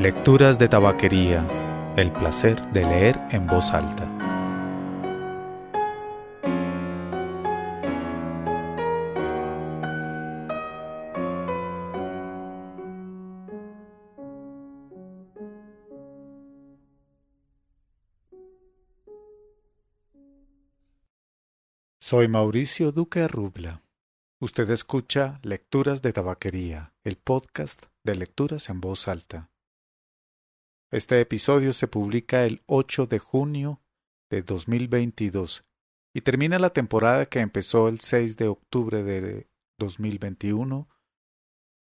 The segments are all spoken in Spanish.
Lecturas de Tabaquería. El placer de leer en voz alta. Soy Mauricio Duque Rubla. Usted escucha Lecturas de Tabaquería, el podcast de lecturas en voz alta. Este episodio se publica el 8 de junio de 2022 y termina la temporada que empezó el 6 de octubre de 2021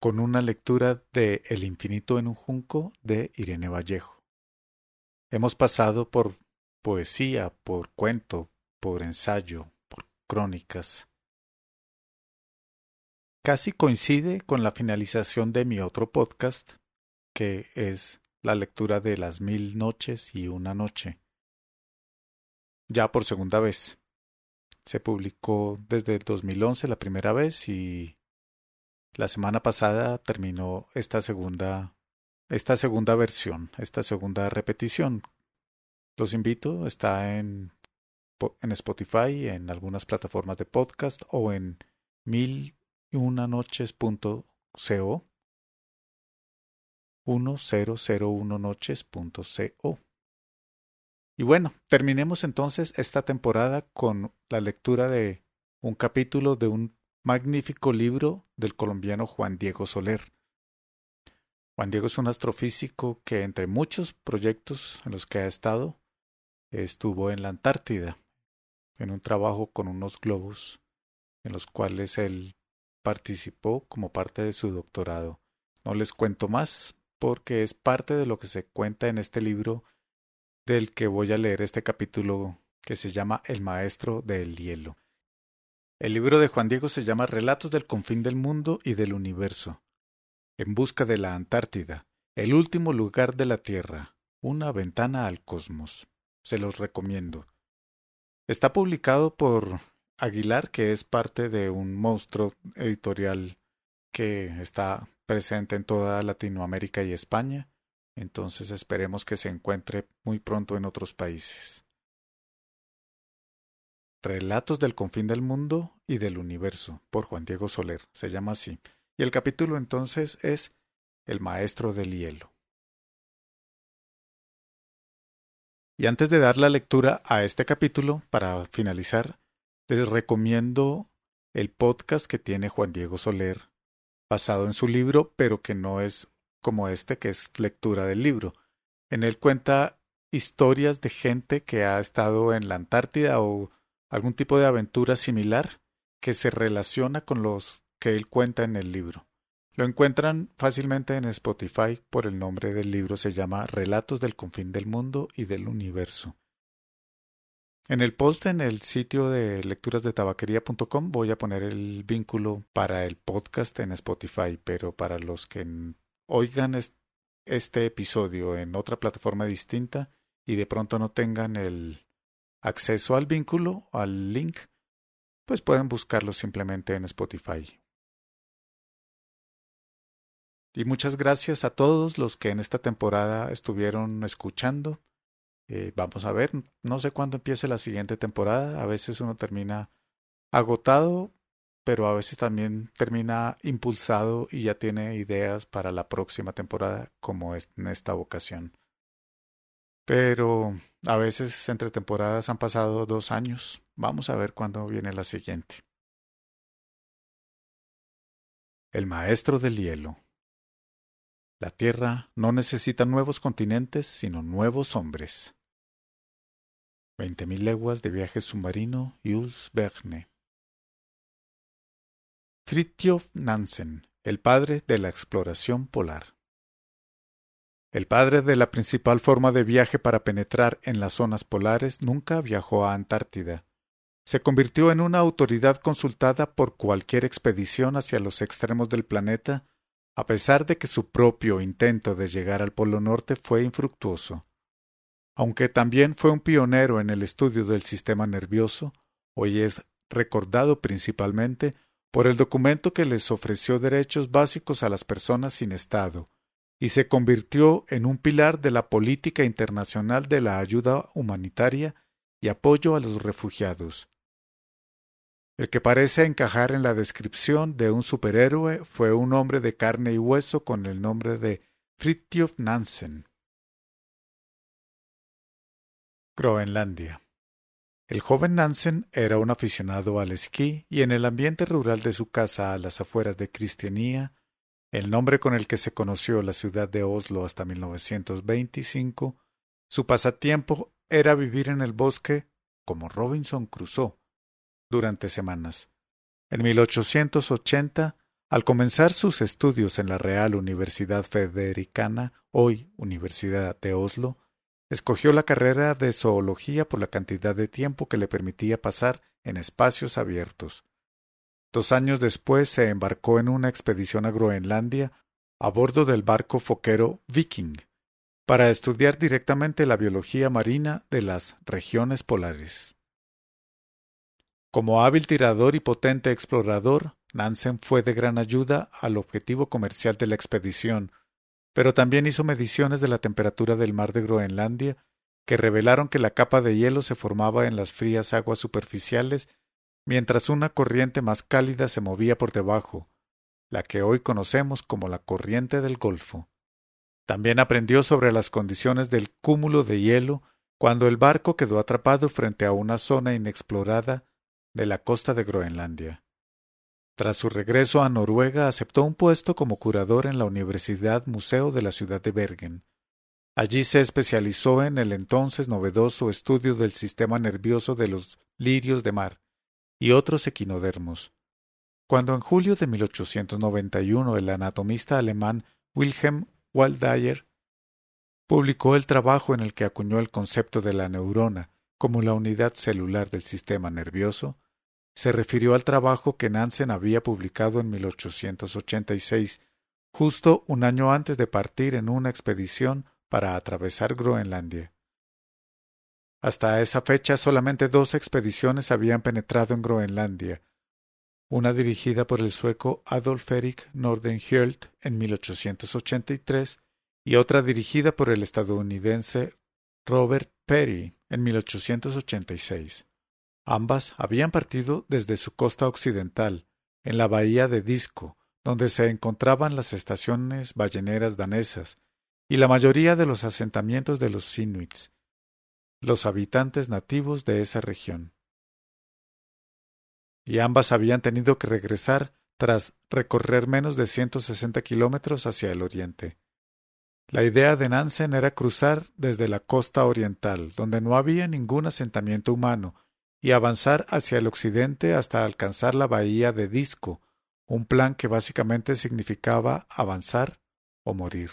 con una lectura de El infinito en un junco de Irene Vallejo. Hemos pasado por poesía, por cuento, por ensayo, por crónicas. Casi coincide con la finalización de mi otro podcast, que es la lectura de Las Mil Noches y una Noche. Ya por segunda vez. Se publicó desde el 2011 la primera vez y la semana pasada terminó esta segunda esta segunda versión, esta segunda repetición. Los invito, está en, en Spotify, en algunas plataformas de podcast o en milunanoches.co 1001noches.co. Y bueno, terminemos entonces esta temporada con la lectura de un capítulo de un magnífico libro del colombiano Juan Diego Soler. Juan Diego es un astrofísico que entre muchos proyectos en los que ha estado, estuvo en la Antártida, en un trabajo con unos globos en los cuales él participó como parte de su doctorado. No les cuento más, porque es parte de lo que se cuenta en este libro del que voy a leer este capítulo que se llama El Maestro del Hielo. El libro de Juan Diego se llama Relatos del Confín del Mundo y del Universo. En busca de la Antártida, el último lugar de la Tierra, una ventana al cosmos. Se los recomiendo. Está publicado por Aguilar, que es parte de un monstruo editorial que está presente en toda Latinoamérica y España, entonces esperemos que se encuentre muy pronto en otros países. Relatos del confín del mundo y del universo, por Juan Diego Soler, se llama así, y el capítulo entonces es El Maestro del Hielo. Y antes de dar la lectura a este capítulo, para finalizar, les recomiendo el podcast que tiene Juan Diego Soler basado en su libro, pero que no es como este, que es lectura del libro. En él cuenta historias de gente que ha estado en la Antártida o algún tipo de aventura similar que se relaciona con los que él cuenta en el libro. Lo encuentran fácilmente en Spotify por el nombre del libro, se llama Relatos del Confín del Mundo y del Universo. En el post en el sitio de lecturasdetabaquería.com voy a poner el vínculo para el podcast en Spotify, pero para los que oigan este episodio en otra plataforma distinta y de pronto no tengan el acceso al vínculo, al link, pues pueden buscarlo simplemente en Spotify. Y muchas gracias a todos los que en esta temporada estuvieron escuchando eh, vamos a ver, no sé cuándo empiece la siguiente temporada. A veces uno termina agotado, pero a veces también termina impulsado y ya tiene ideas para la próxima temporada, como es en esta ocasión. Pero a veces entre temporadas han pasado dos años. Vamos a ver cuándo viene la siguiente. El maestro del hielo. La Tierra no necesita nuevos continentes, sino nuevos hombres. Veinte mil leguas de viaje submarino, Jules Verne. Fritjof Nansen, el padre de la exploración polar. El padre de la principal forma de viaje para penetrar en las zonas polares nunca viajó a Antártida. Se convirtió en una autoridad consultada por cualquier expedición hacia los extremos del planeta a pesar de que su propio intento de llegar al Polo Norte fue infructuoso. Aunque también fue un pionero en el estudio del sistema nervioso, hoy es recordado principalmente por el documento que les ofreció derechos básicos a las personas sin Estado, y se convirtió en un pilar de la política internacional de la ayuda humanitaria y apoyo a los refugiados. El que parece encajar en la descripción de un superhéroe fue un hombre de carne y hueso con el nombre de Fridtjof Nansen. Groenlandia. El joven Nansen era un aficionado al esquí y en el ambiente rural de su casa a las afueras de Cristianía, el nombre con el que se conoció la ciudad de Oslo hasta 1925, su pasatiempo era vivir en el bosque como Robinson Crusoe durante semanas. En 1880, al comenzar sus estudios en la Real Universidad Federicana, hoy Universidad de Oslo, escogió la carrera de zoología por la cantidad de tiempo que le permitía pasar en espacios abiertos. Dos años después se embarcó en una expedición a Groenlandia a bordo del barco foquero Viking para estudiar directamente la biología marina de las regiones polares. Como hábil tirador y potente explorador, Nansen fue de gran ayuda al objetivo comercial de la expedición, pero también hizo mediciones de la temperatura del mar de Groenlandia que revelaron que la capa de hielo se formaba en las frías aguas superficiales mientras una corriente más cálida se movía por debajo, la que hoy conocemos como la corriente del Golfo. También aprendió sobre las condiciones del cúmulo de hielo cuando el barco quedó atrapado frente a una zona inexplorada de la costa de Groenlandia. Tras su regreso a Noruega aceptó un puesto como curador en la Universidad Museo de la ciudad de Bergen. Allí se especializó en el entonces novedoso estudio del sistema nervioso de los lirios de mar y otros equinodermos. Cuando en julio de 1891 el anatomista alemán Wilhelm Waldeyer publicó el trabajo en el que acuñó el concepto de la neurona como la unidad celular del sistema nervioso, se refirió al trabajo que Nansen había publicado en 1886, justo un año antes de partir en una expedición para atravesar Groenlandia. Hasta esa fecha solamente dos expediciones habían penetrado en Groenlandia, una dirigida por el sueco Adolf Erik Nordenhjöld en 1883 y otra dirigida por el estadounidense Robert Peary en 1886. Ambas habían partido desde su costa occidental, en la bahía de Disco, donde se encontraban las estaciones balleneras danesas y la mayoría de los asentamientos de los Inuits, los habitantes nativos de esa región. Y ambas habían tenido que regresar tras recorrer menos de 160 kilómetros hacia el oriente. La idea de Nansen era cruzar desde la costa oriental, donde no había ningún asentamiento humano, y avanzar hacia el occidente hasta alcanzar la bahía de Disco, un plan que básicamente significaba avanzar o morir.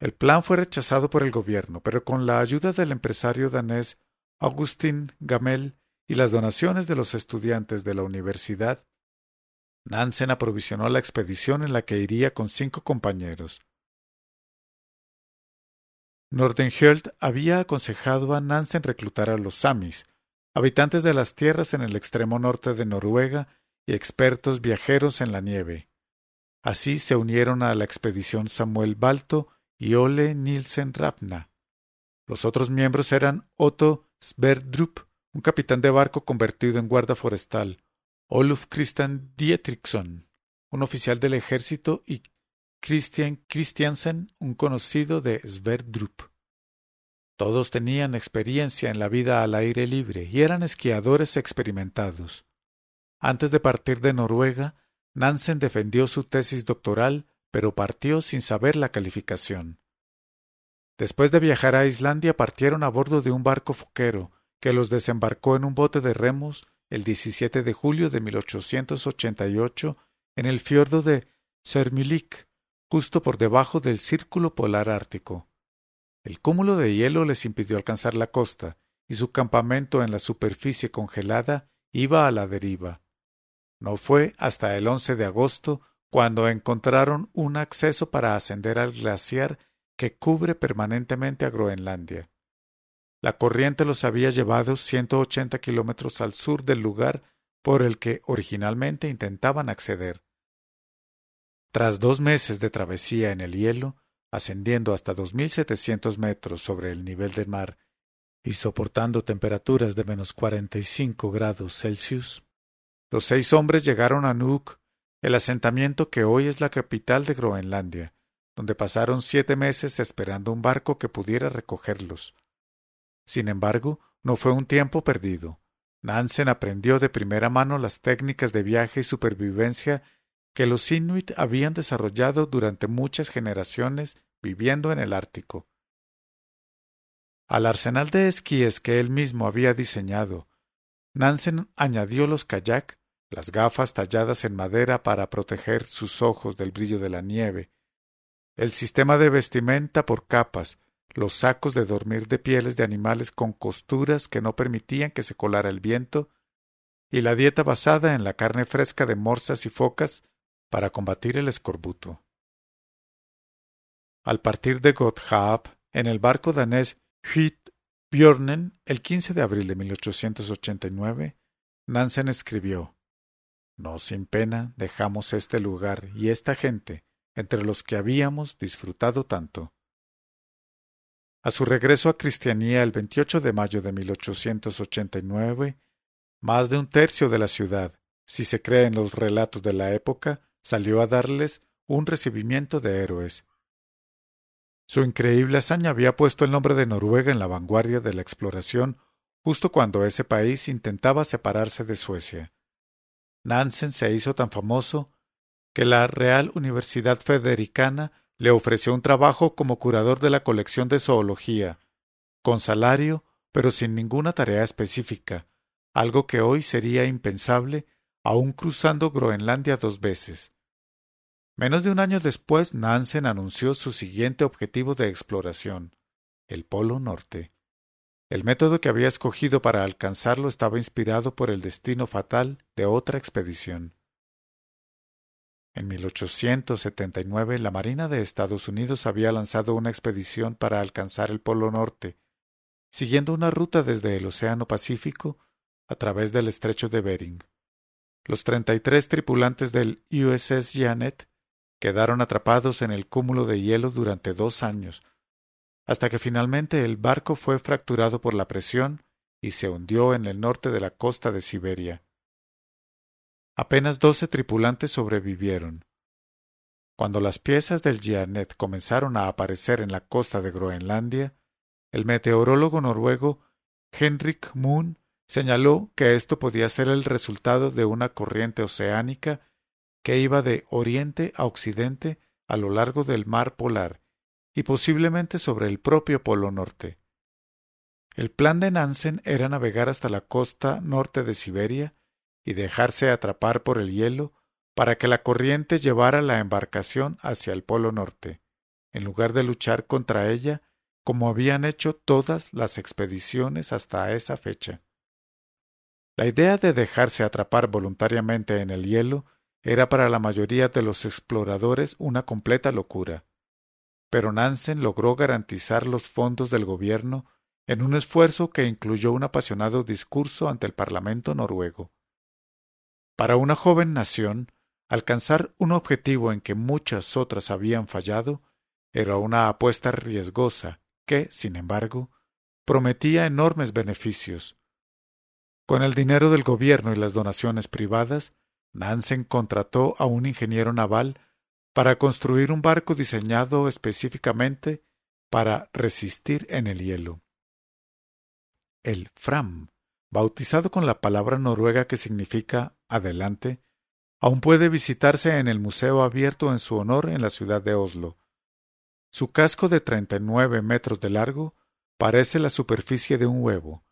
El plan fue rechazado por el gobierno, pero con la ayuda del empresario danés Augustin Gamel y las donaciones de los estudiantes de la universidad, Nansen aprovisionó la expedición en la que iría con cinco compañeros. Nordenhjöld había aconsejado a Nansen reclutar a los samis, habitantes de las tierras en el extremo norte de Noruega y expertos viajeros en la nieve. Así se unieron a la expedición Samuel Balto y Ole Nielsen Rapna. Los otros miembros eran Otto Sverdrup, un capitán de barco convertido en guarda forestal, Oluf Christian Dietrichson, un oficial del ejército, y Christian Christiansen, un conocido de Sverdrup. Todos tenían experiencia en la vida al aire libre y eran esquiadores experimentados. Antes de partir de Noruega, Nansen defendió su tesis doctoral, pero partió sin saber la calificación. Después de viajar a Islandia partieron a bordo de un barco foquero que los desembarcó en un bote de remos el 17 de julio de 1888 en el fiordo de Sermilik, justo por debajo del círculo polar ártico. El cúmulo de hielo les impidió alcanzar la costa, y su campamento en la superficie congelada iba a la deriva. No fue hasta el 11 de agosto cuando encontraron un acceso para ascender al glaciar que cubre permanentemente a Groenlandia. La corriente los había llevado 180 kilómetros al sur del lugar por el que originalmente intentaban acceder. Tras dos meses de travesía en el hielo, ascendiendo hasta 2.700 metros sobre el nivel del mar y soportando temperaturas de menos 45 grados Celsius, los seis hombres llegaron a Nuuk, el asentamiento que hoy es la capital de Groenlandia, donde pasaron siete meses esperando un barco que pudiera recogerlos. Sin embargo, no fue un tiempo perdido. Nansen aprendió de primera mano las técnicas de viaje y supervivencia que los inuit habían desarrollado durante muchas generaciones viviendo en el Ártico. Al arsenal de esquíes que él mismo había diseñado, Nansen añadió los kayak, las gafas talladas en madera para proteger sus ojos del brillo de la nieve, el sistema de vestimenta por capas, los sacos de dormir de pieles de animales con costuras que no permitían que se colara el viento, y la dieta basada en la carne fresca de morsas y focas para combatir el escorbuto. Al partir de Gotthab, en el barco danés Hyt Björnen, el 15 de abril de 1889, Nansen escribió: No sin pena dejamos este lugar y esta gente, entre los que habíamos disfrutado tanto. A su regreso a Cristianía el 28 de mayo de 1889, más de un tercio de la ciudad, si se cree en los relatos de la época, salió a darles un recibimiento de héroes. Su increíble hazaña había puesto el nombre de Noruega en la vanguardia de la exploración justo cuando ese país intentaba separarse de Suecia. Nansen se hizo tan famoso que la Real Universidad Federicana le ofreció un trabajo como curador de la colección de zoología, con salario, pero sin ninguna tarea específica, algo que hoy sería impensable, aun cruzando Groenlandia dos veces. Menos de un año después, Nansen anunció su siguiente objetivo de exploración, el Polo Norte. El método que había escogido para alcanzarlo estaba inspirado por el destino fatal de otra expedición. En 1879 la Marina de Estados Unidos había lanzado una expedición para alcanzar el Polo Norte, siguiendo una ruta desde el Océano Pacífico a través del estrecho de Bering. Los treinta y tres tripulantes del USS Janet quedaron atrapados en el cúmulo de hielo durante dos años, hasta que finalmente el barco fue fracturado por la presión y se hundió en el norte de la costa de Siberia. Apenas doce tripulantes sobrevivieron. Cuando las piezas del Gianet comenzaron a aparecer en la costa de Groenlandia, el meteorólogo noruego Henrik Moon señaló que esto podía ser el resultado de una corriente oceánica que iba de oriente a occidente a lo largo del mar polar y posiblemente sobre el propio polo norte. El plan de Nansen era navegar hasta la costa norte de Siberia y dejarse atrapar por el hielo para que la corriente llevara la embarcación hacia el Polo Norte, en lugar de luchar contra ella como habían hecho todas las expediciones hasta esa fecha. La idea de dejarse atrapar voluntariamente en el hielo era para la mayoría de los exploradores una completa locura. Pero Nansen logró garantizar los fondos del gobierno en un esfuerzo que incluyó un apasionado discurso ante el Parlamento noruego. Para una joven nación, alcanzar un objetivo en que muchas otras habían fallado era una apuesta riesgosa que, sin embargo, prometía enormes beneficios. Con el dinero del gobierno y las donaciones privadas, Nansen contrató a un ingeniero naval para construir un barco diseñado específicamente para resistir en el hielo. El Fram bautizado con la palabra noruega que significa adelante, aún puede visitarse en el museo abierto en su honor en la ciudad de Oslo. Su casco de treinta y nueve metros de largo parece la superficie de un huevo,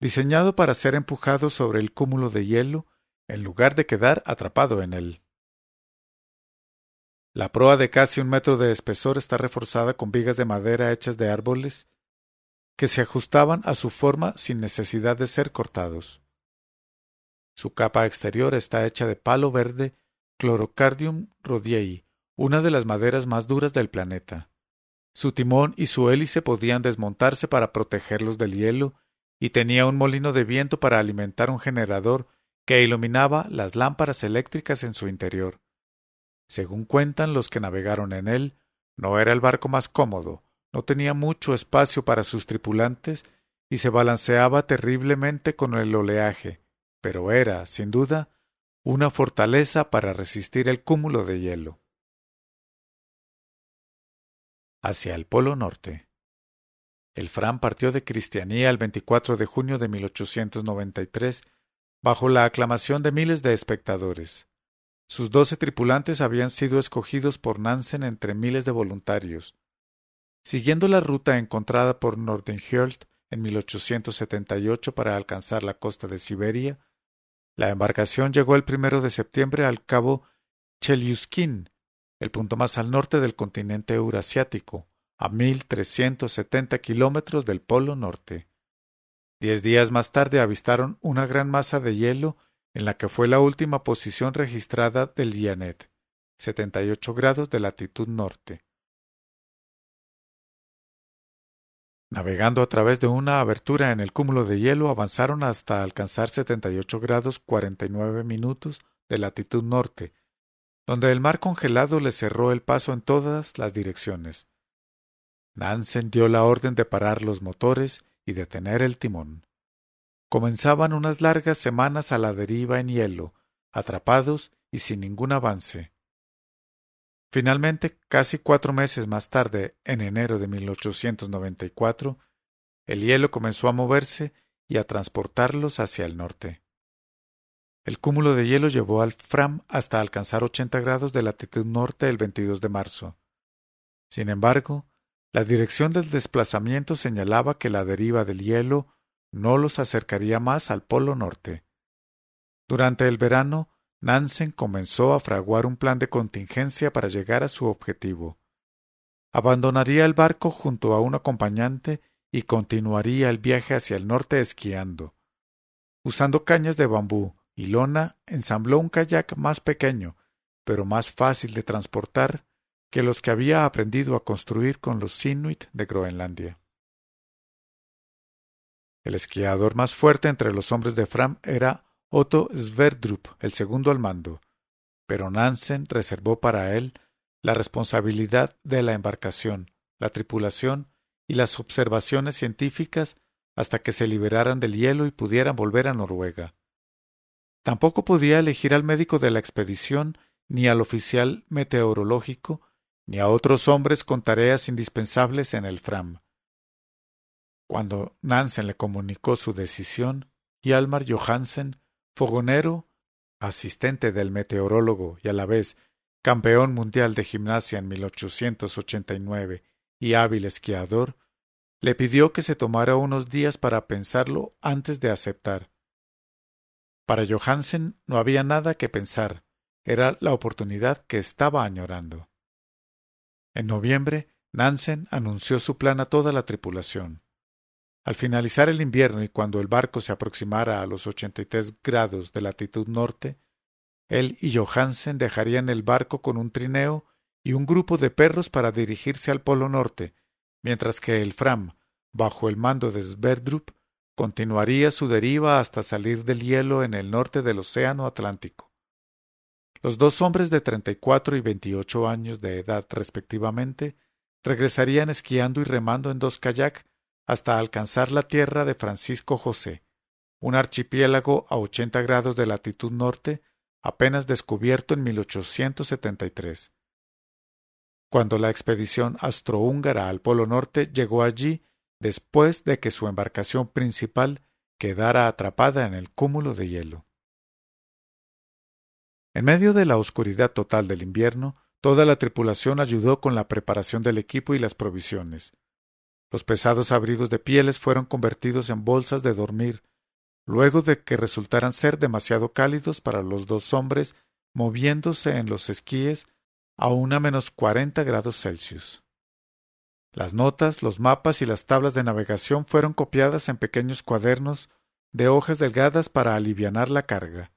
diseñado para ser empujado sobre el cúmulo de hielo en lugar de quedar atrapado en él. La proa de casi un metro de espesor está reforzada con vigas de madera hechas de árboles que se ajustaban a su forma sin necesidad de ser cortados. Su capa exterior está hecha de palo verde Chlorocardium rodiei, una de las maderas más duras del planeta. Su timón y su hélice podían desmontarse para protegerlos del hielo y tenía un molino de viento para alimentar un generador que iluminaba las lámparas eléctricas en su interior. Según cuentan los que navegaron en él, no era el barco más cómodo, no tenía mucho espacio para sus tripulantes y se balanceaba terriblemente con el oleaje, pero era, sin duda, una fortaleza para resistir el cúmulo de hielo. Hacia el Polo Norte. El Fram partió de Cristianía el 24 de junio de 1893 bajo la aclamación de miles de espectadores. Sus doce tripulantes habían sido escogidos por Nansen entre miles de voluntarios. Siguiendo la ruta encontrada por Nordenhjöld en 1878 para alcanzar la costa de Siberia, la embarcación llegó el primero de septiembre al cabo Chelyuskin, el punto más al norte del continente eurasiático, a mil trescientos setenta kilómetros del Polo Norte. Diez días más tarde avistaron una gran masa de hielo en la que fue la última posición registrada del Dianet, 78 grados de latitud norte. Navegando a través de una abertura en el cúmulo de hielo, avanzaron hasta alcanzar 78 grados 49 minutos de latitud norte, donde el mar congelado les cerró el paso en todas las direcciones. Nansen dio la orden de parar los motores y detener el timón. Comenzaban unas largas semanas a la deriva en hielo, atrapados y sin ningún avance. Finalmente, casi cuatro meses más tarde, en enero de 1894, el hielo comenzó a moverse y a transportarlos hacia el norte. El cúmulo de hielo llevó al Fram hasta alcanzar 80 grados de latitud norte el 22 de marzo. Sin embargo, la dirección del desplazamiento señalaba que la deriva del hielo no los acercaría más al Polo Norte. Durante el verano, Nansen comenzó a fraguar un plan de contingencia para llegar a su objetivo. Abandonaría el barco junto a un acompañante y continuaría el viaje hacia el norte esquiando. Usando cañas de bambú y lona, ensambló un kayak más pequeño, pero más fácil de transportar que los que había aprendido a construir con los Inuit de Groenlandia. El esquiador más fuerte entre los hombres de Fram era Otto Sverdrup, el segundo al mando, pero Nansen reservó para él la responsabilidad de la embarcación, la tripulación y las observaciones científicas hasta que se liberaran del hielo y pudieran volver a Noruega. Tampoco podía elegir al médico de la expedición, ni al oficial meteorológico, ni a otros hombres con tareas indispensables en el Fram. Cuando Nansen le comunicó su decisión, Hjalmar Johansen fogonero, asistente del meteorólogo y a la vez campeón mundial de gimnasia en 1889 y hábil esquiador, le pidió que se tomara unos días para pensarlo antes de aceptar. Para Johansen no había nada que pensar, era la oportunidad que estaba añorando. En noviembre, Nansen anunció su plan a toda la tripulación. Al finalizar el invierno y cuando el barco se aproximara a los 83 grados de latitud norte, él y Johansen dejarían el barco con un trineo y un grupo de perros para dirigirse al Polo Norte, mientras que el Fram, bajo el mando de Sverdrup, continuaría su deriva hasta salir del hielo en el norte del Océano Atlántico. Los dos hombres de treinta y cuatro y veintiocho años de edad respectivamente regresarían esquiando y remando en dos kayak hasta alcanzar la tierra de Francisco José, un archipiélago a 80 grados de latitud norte, apenas descubierto en 1873. Cuando la expedición astrohúngara al Polo Norte llegó allí después de que su embarcación principal quedara atrapada en el cúmulo de hielo. En medio de la oscuridad total del invierno, toda la tripulación ayudó con la preparación del equipo y las provisiones. Los pesados abrigos de pieles fueron convertidos en bolsas de dormir, luego de que resultaran ser demasiado cálidos para los dos hombres moviéndose en los esquíes a una menos cuarenta grados Celsius. Las notas, los mapas y las tablas de navegación fueron copiadas en pequeños cuadernos de hojas delgadas para alivianar la carga.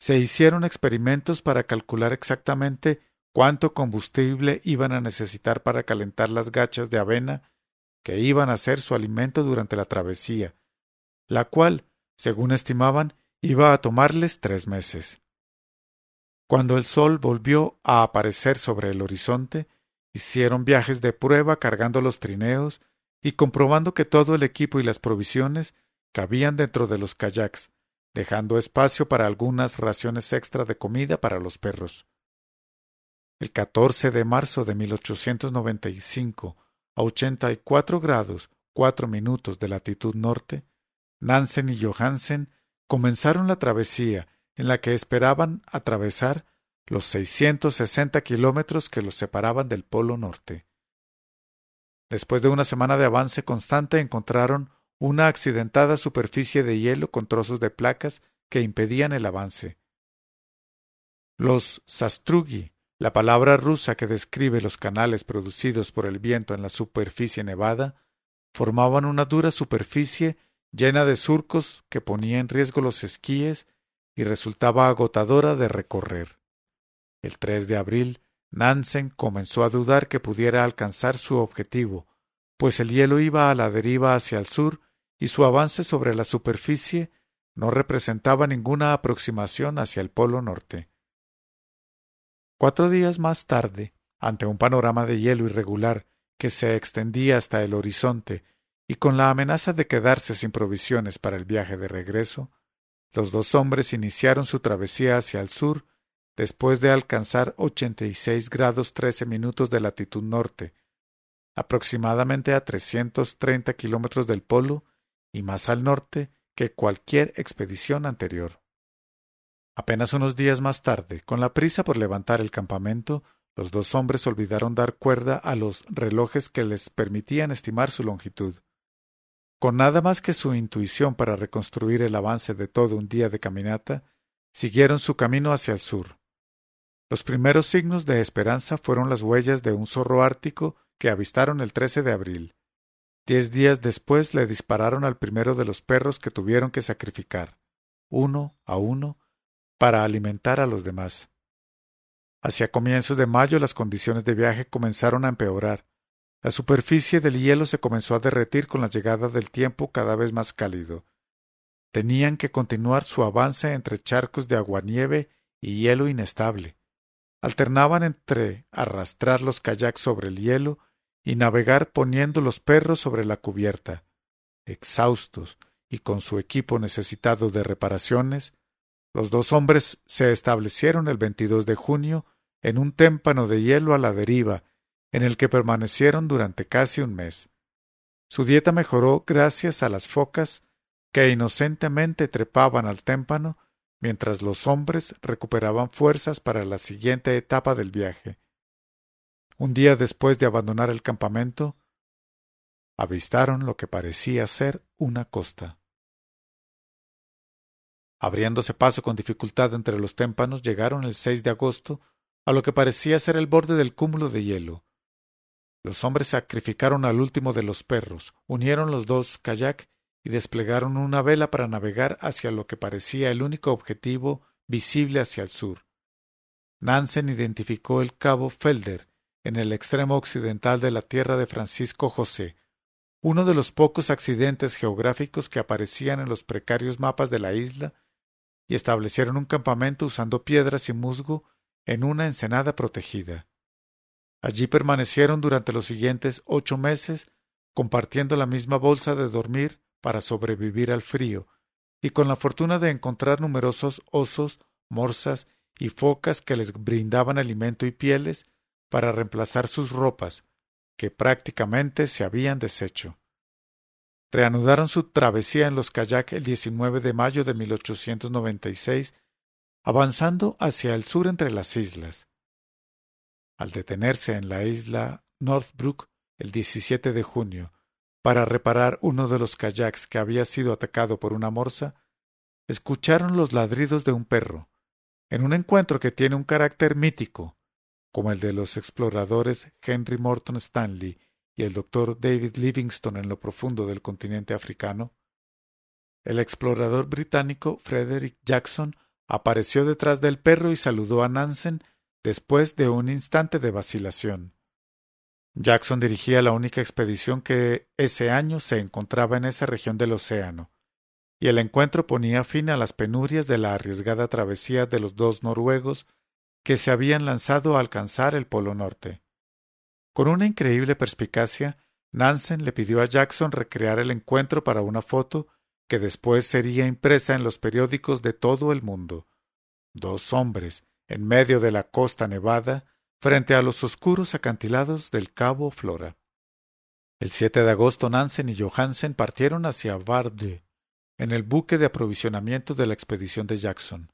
Se hicieron experimentos para calcular exactamente cuánto combustible iban a necesitar para calentar las gachas de avena que iban a ser su alimento durante la travesía, la cual, según estimaban, iba a tomarles tres meses. Cuando el sol volvió a aparecer sobre el horizonte, hicieron viajes de prueba cargando los trineos y comprobando que todo el equipo y las provisiones cabían dentro de los kayaks, dejando espacio para algunas raciones extra de comida para los perros. El 14 de marzo de 1895, a 84 grados cuatro minutos de latitud norte, Nansen y Johansen comenzaron la travesía en la que esperaban atravesar los 660 kilómetros que los separaban del Polo Norte. Después de una semana de avance constante encontraron una accidentada superficie de hielo con trozos de placas que impedían el avance. Los sastrugi, la palabra rusa que describe los canales producidos por el viento en la superficie nevada, formaban una dura superficie llena de surcos que ponía en riesgo los esquíes y resultaba agotadora de recorrer. El 3 de abril, Nansen comenzó a dudar que pudiera alcanzar su objetivo, pues el hielo iba a la deriva hacia el sur y su avance sobre la superficie no representaba ninguna aproximación hacia el polo norte. Cuatro días más tarde, ante un panorama de hielo irregular que se extendía hasta el horizonte, y con la amenaza de quedarse sin provisiones para el viaje de regreso, los dos hombres iniciaron su travesía hacia el sur después de alcanzar ochenta y seis grados trece minutos de latitud norte, aproximadamente a trescientos treinta kilómetros del polo y más al norte que cualquier expedición anterior. Apenas unos días más tarde, con la prisa por levantar el campamento, los dos hombres olvidaron dar cuerda a los relojes que les permitían estimar su longitud. Con nada más que su intuición para reconstruir el avance de todo un día de caminata, siguieron su camino hacia el sur. Los primeros signos de esperanza fueron las huellas de un zorro ártico que avistaron el 13 de abril. Diez días después le dispararon al primero de los perros que tuvieron que sacrificar, uno a uno, para alimentar a los demás. Hacia comienzos de mayo las condiciones de viaje comenzaron a empeorar. La superficie del hielo se comenzó a derretir con la llegada del tiempo cada vez más cálido. Tenían que continuar su avance entre charcos de aguanieve y hielo inestable. Alternaban entre arrastrar los kayaks sobre el hielo y navegar poniendo los perros sobre la cubierta. Exhaustos y con su equipo necesitado de reparaciones, los dos hombres se establecieron el 22 de junio en un témpano de hielo a la deriva, en el que permanecieron durante casi un mes. Su dieta mejoró gracias a las focas que inocentemente trepaban al témpano mientras los hombres recuperaban fuerzas para la siguiente etapa del viaje. Un día después de abandonar el campamento, avistaron lo que parecía ser una costa. Abriéndose paso con dificultad entre los témpanos, llegaron el 6 de agosto a lo que parecía ser el borde del cúmulo de hielo. Los hombres sacrificaron al último de los perros, unieron los dos kayak y desplegaron una vela para navegar hacia lo que parecía el único objetivo visible hacia el sur. Nansen identificó el cabo Felder en el extremo occidental de la tierra de Francisco José, uno de los pocos accidentes geográficos que aparecían en los precarios mapas de la isla y establecieron un campamento usando piedras y musgo en una ensenada protegida. Allí permanecieron durante los siguientes ocho meses, compartiendo la misma bolsa de dormir para sobrevivir al frío, y con la fortuna de encontrar numerosos osos, morsas y focas que les brindaban alimento y pieles para reemplazar sus ropas, que prácticamente se habían deshecho reanudaron su travesía en los kayak el 19 de mayo de 1896, avanzando hacia el sur entre las islas. Al detenerse en la isla Northbrook el 17 de junio para reparar uno de los kayaks que había sido atacado por una morsa, escucharon los ladridos de un perro, en un encuentro que tiene un carácter mítico, como el de los exploradores Henry Morton Stanley y el doctor David Livingstone en lo profundo del continente africano, el explorador británico Frederick Jackson apareció detrás del perro y saludó a Nansen después de un instante de vacilación. Jackson dirigía la única expedición que ese año se encontraba en esa región del océano, y el encuentro ponía fin a las penurias de la arriesgada travesía de los dos noruegos que se habían lanzado a alcanzar el Polo Norte. Con una increíble perspicacia, Nansen le pidió a Jackson recrear el encuentro para una foto que después sería impresa en los periódicos de todo el mundo. Dos hombres, en medio de la costa nevada, frente a los oscuros acantilados del Cabo Flora. El 7 de agosto Nansen y Johansen partieron hacia Varde, en el buque de aprovisionamiento de la expedición de Jackson.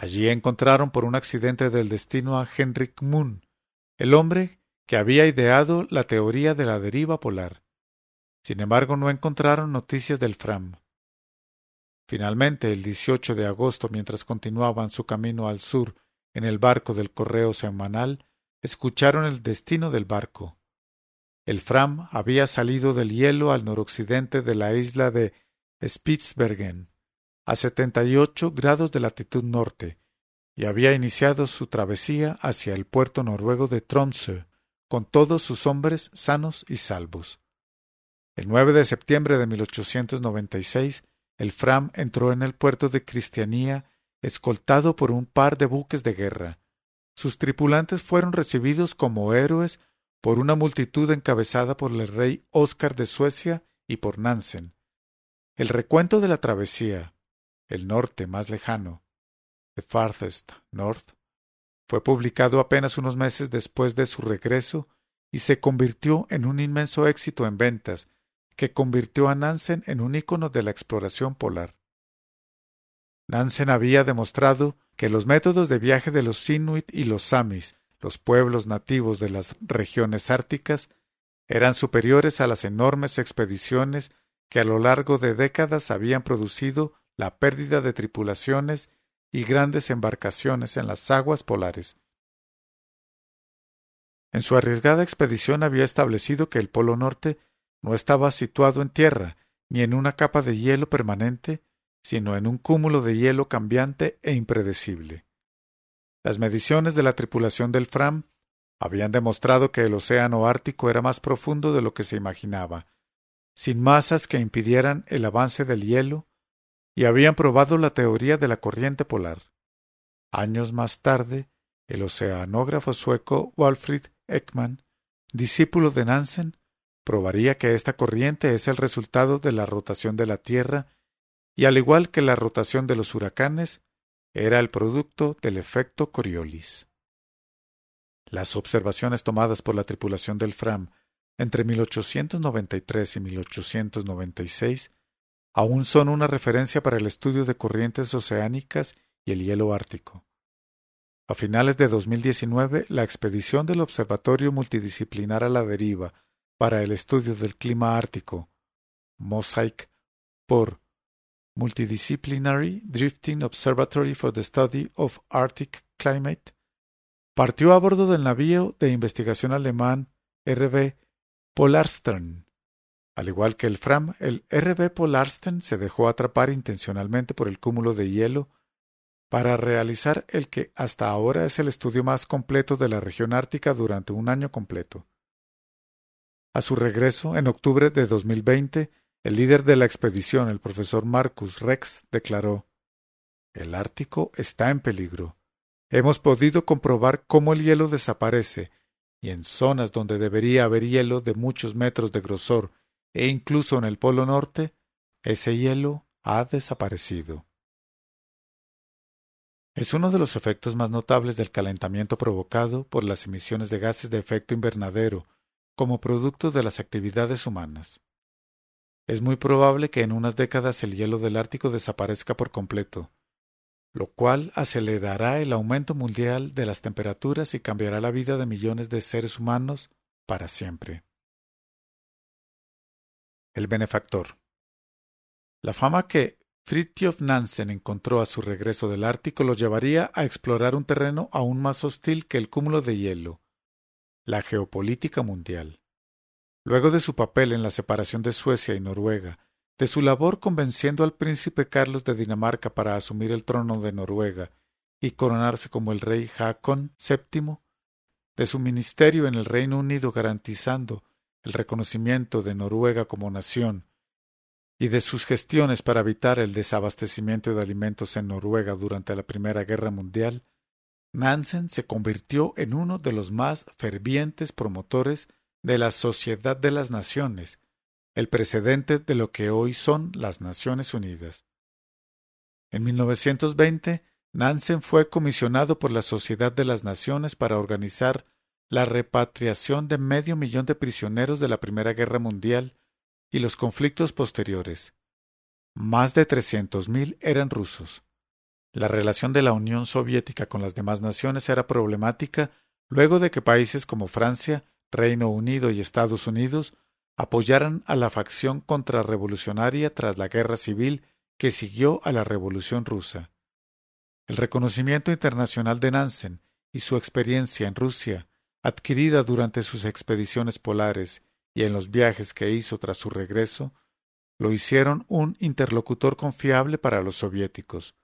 Allí encontraron por un accidente del destino a Henrik Moon, el hombre que había ideado la teoría de la deriva polar. Sin embargo, no encontraron noticias del Fram. Finalmente, el 18 de agosto, mientras continuaban su camino al sur en el barco del correo semanal, escucharon el destino del barco. El Fram había salido del hielo al noroccidente de la isla de Spitzbergen, a setenta y ocho grados de latitud norte, y había iniciado su travesía hacia el puerto noruego de Tromsø, con todos sus hombres sanos y salvos. El 9 de septiembre de 1896, el Fram entró en el puerto de Cristianía escoltado por un par de buques de guerra. Sus tripulantes fueron recibidos como héroes por una multitud encabezada por el rey Oscar de Suecia y por Nansen. El recuento de la travesía, el norte más lejano, The Farthest North, fue publicado apenas unos meses después de su regreso y se convirtió en un inmenso éxito en ventas que convirtió a Nansen en un ícono de la exploración polar. Nansen había demostrado que los métodos de viaje de los Inuit y los Samis, los pueblos nativos de las regiones árticas, eran superiores a las enormes expediciones que a lo largo de décadas habían producido la pérdida de tripulaciones y grandes embarcaciones en las aguas polares. En su arriesgada expedición había establecido que el Polo Norte no estaba situado en tierra, ni en una capa de hielo permanente, sino en un cúmulo de hielo cambiante e impredecible. Las mediciones de la tripulación del Fram habían demostrado que el océano Ártico era más profundo de lo que se imaginaba, sin masas que impidieran el avance del hielo, y habían probado la teoría de la corriente polar. Años más tarde, el oceanógrafo sueco Walfrid Ekman, discípulo de Nansen, probaría que esta corriente es el resultado de la rotación de la Tierra y al igual que la rotación de los huracanes, era el producto del efecto Coriolis. Las observaciones tomadas por la tripulación del Fram entre 1893 y 1896 aún son una referencia para el estudio de corrientes oceánicas y el hielo ártico. A finales de 2019, la expedición del Observatorio Multidisciplinar a la Deriva para el estudio del clima ártico, Mosaic, por Multidisciplinary Drifting Observatory for the Study of Arctic Climate, partió a bordo del navío de investigación alemán RB Polarstern. Al igual que el Fram, el RB Polarstern se dejó atrapar intencionalmente por el cúmulo de hielo para realizar el que hasta ahora es el estudio más completo de la región ártica durante un año completo. A su regreso, en octubre de 2020, el líder de la expedición, el profesor Marcus Rex, declaró El Ártico está en peligro. Hemos podido comprobar cómo el hielo desaparece, y en zonas donde debería haber hielo de muchos metros de grosor, e incluso en el Polo Norte, ese hielo ha desaparecido. Es uno de los efectos más notables del calentamiento provocado por las emisiones de gases de efecto invernadero como producto de las actividades humanas. Es muy probable que en unas décadas el hielo del Ártico desaparezca por completo, lo cual acelerará el aumento mundial de las temperaturas y cambiará la vida de millones de seres humanos para siempre. El benefactor. La fama que Fridtjof Nansen encontró a su regreso del Ártico lo llevaría a explorar un terreno aún más hostil que el cúmulo de hielo, la geopolítica mundial. Luego de su papel en la separación de Suecia y Noruega, de su labor convenciendo al príncipe Carlos de Dinamarca para asumir el trono de Noruega y coronarse como el rey Haakon VII, de su ministerio en el Reino Unido garantizando el reconocimiento de Noruega como nación, y de sus gestiones para evitar el desabastecimiento de alimentos en Noruega durante la Primera Guerra Mundial, Nansen se convirtió en uno de los más fervientes promotores de la Sociedad de las Naciones, el precedente de lo que hoy son las Naciones Unidas. En 1920, Nansen fue comisionado por la Sociedad de las Naciones para organizar la repatriación de medio millón de prisioneros de la Primera Guerra Mundial y los conflictos posteriores. Más de trescientos mil eran rusos. La relación de la Unión Soviética con las demás naciones era problemática luego de que países como Francia, Reino Unido y Estados Unidos apoyaran a la facción contrarrevolucionaria tras la guerra civil que siguió a la Revolución rusa. El reconocimiento internacional de Nansen y su experiencia en Rusia, adquirida durante sus expediciones polares y en los viajes que hizo tras su regreso, lo hicieron un interlocutor confiable para los soviéticos.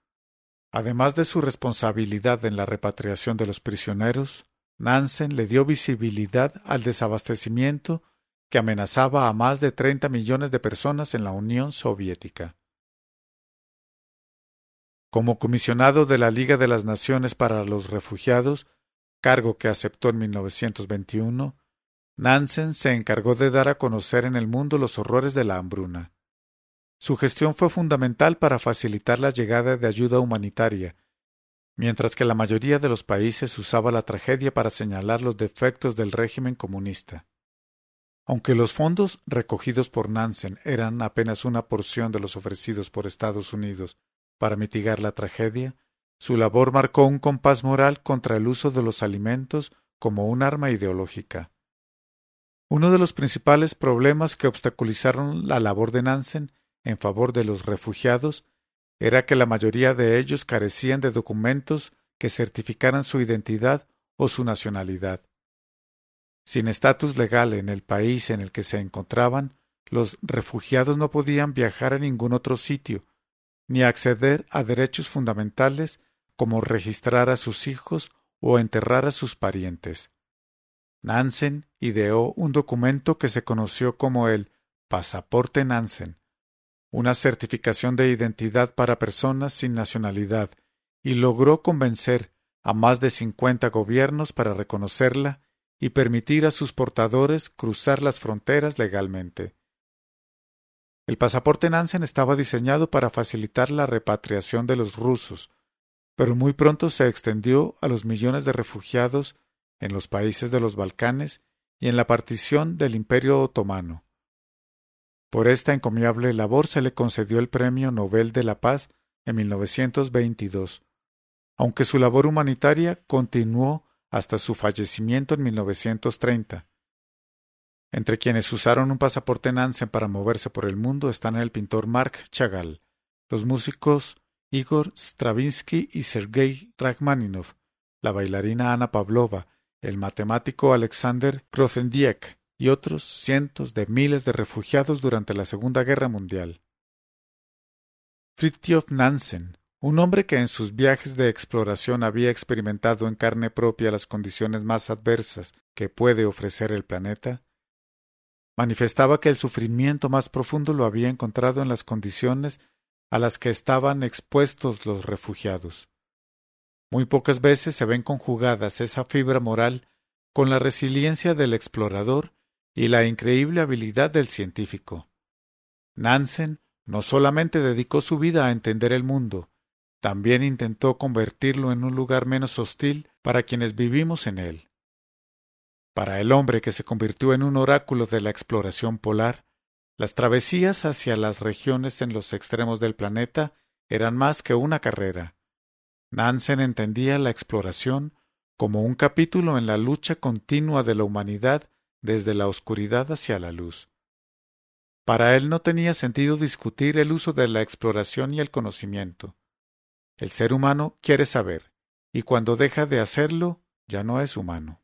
Además de su responsabilidad en la repatriación de los prisioneros, Nansen le dio visibilidad al desabastecimiento que amenazaba a más de 30 millones de personas en la Unión Soviética. Como comisionado de la Liga de las Naciones para los Refugiados, cargo que aceptó en 1921, Nansen se encargó de dar a conocer en el mundo los horrores de la hambruna. Su gestión fue fundamental para facilitar la llegada de ayuda humanitaria, mientras que la mayoría de los países usaba la tragedia para señalar los defectos del régimen comunista. Aunque los fondos recogidos por Nansen eran apenas una porción de los ofrecidos por Estados Unidos para mitigar la tragedia, su labor marcó un compás moral contra el uso de los alimentos como un arma ideológica. Uno de los principales problemas que obstaculizaron la labor de Nansen en favor de los refugiados era que la mayoría de ellos carecían de documentos que certificaran su identidad o su nacionalidad. Sin estatus legal en el país en el que se encontraban, los refugiados no podían viajar a ningún otro sitio, ni acceder a derechos fundamentales como registrar a sus hijos o enterrar a sus parientes. Nansen ideó un documento que se conoció como el Pasaporte Nansen, una certificación de identidad para personas sin nacionalidad, y logró convencer a más de cincuenta gobiernos para reconocerla y permitir a sus portadores cruzar las fronteras legalmente. El pasaporte Nansen estaba diseñado para facilitar la repatriación de los rusos, pero muy pronto se extendió a los millones de refugiados en los países de los Balcanes y en la partición del Imperio otomano. Por esta encomiable labor se le concedió el Premio Nobel de la Paz en 1922, aunque su labor humanitaria continuó hasta su fallecimiento en 1930. Entre quienes usaron un pasaporte Nansen para moverse por el mundo están el pintor Mark Chagall, los músicos Igor Stravinsky y Sergei Rachmaninov, la bailarina Ana Pavlova, el matemático Alexander Grothendieck, y otros cientos de miles de refugiados durante la Segunda Guerra Mundial. Fridtjof Nansen, un hombre que en sus viajes de exploración había experimentado en carne propia las condiciones más adversas que puede ofrecer el planeta, manifestaba que el sufrimiento más profundo lo había encontrado en las condiciones a las que estaban expuestos los refugiados. Muy pocas veces se ven conjugadas esa fibra moral con la resiliencia del explorador y la increíble habilidad del científico. Nansen no solamente dedicó su vida a entender el mundo, también intentó convertirlo en un lugar menos hostil para quienes vivimos en él. Para el hombre que se convirtió en un oráculo de la exploración polar, las travesías hacia las regiones en los extremos del planeta eran más que una carrera. Nansen entendía la exploración como un capítulo en la lucha continua de la humanidad desde la oscuridad hacia la luz. Para él no tenía sentido discutir el uso de la exploración y el conocimiento. El ser humano quiere saber, y cuando deja de hacerlo, ya no es humano.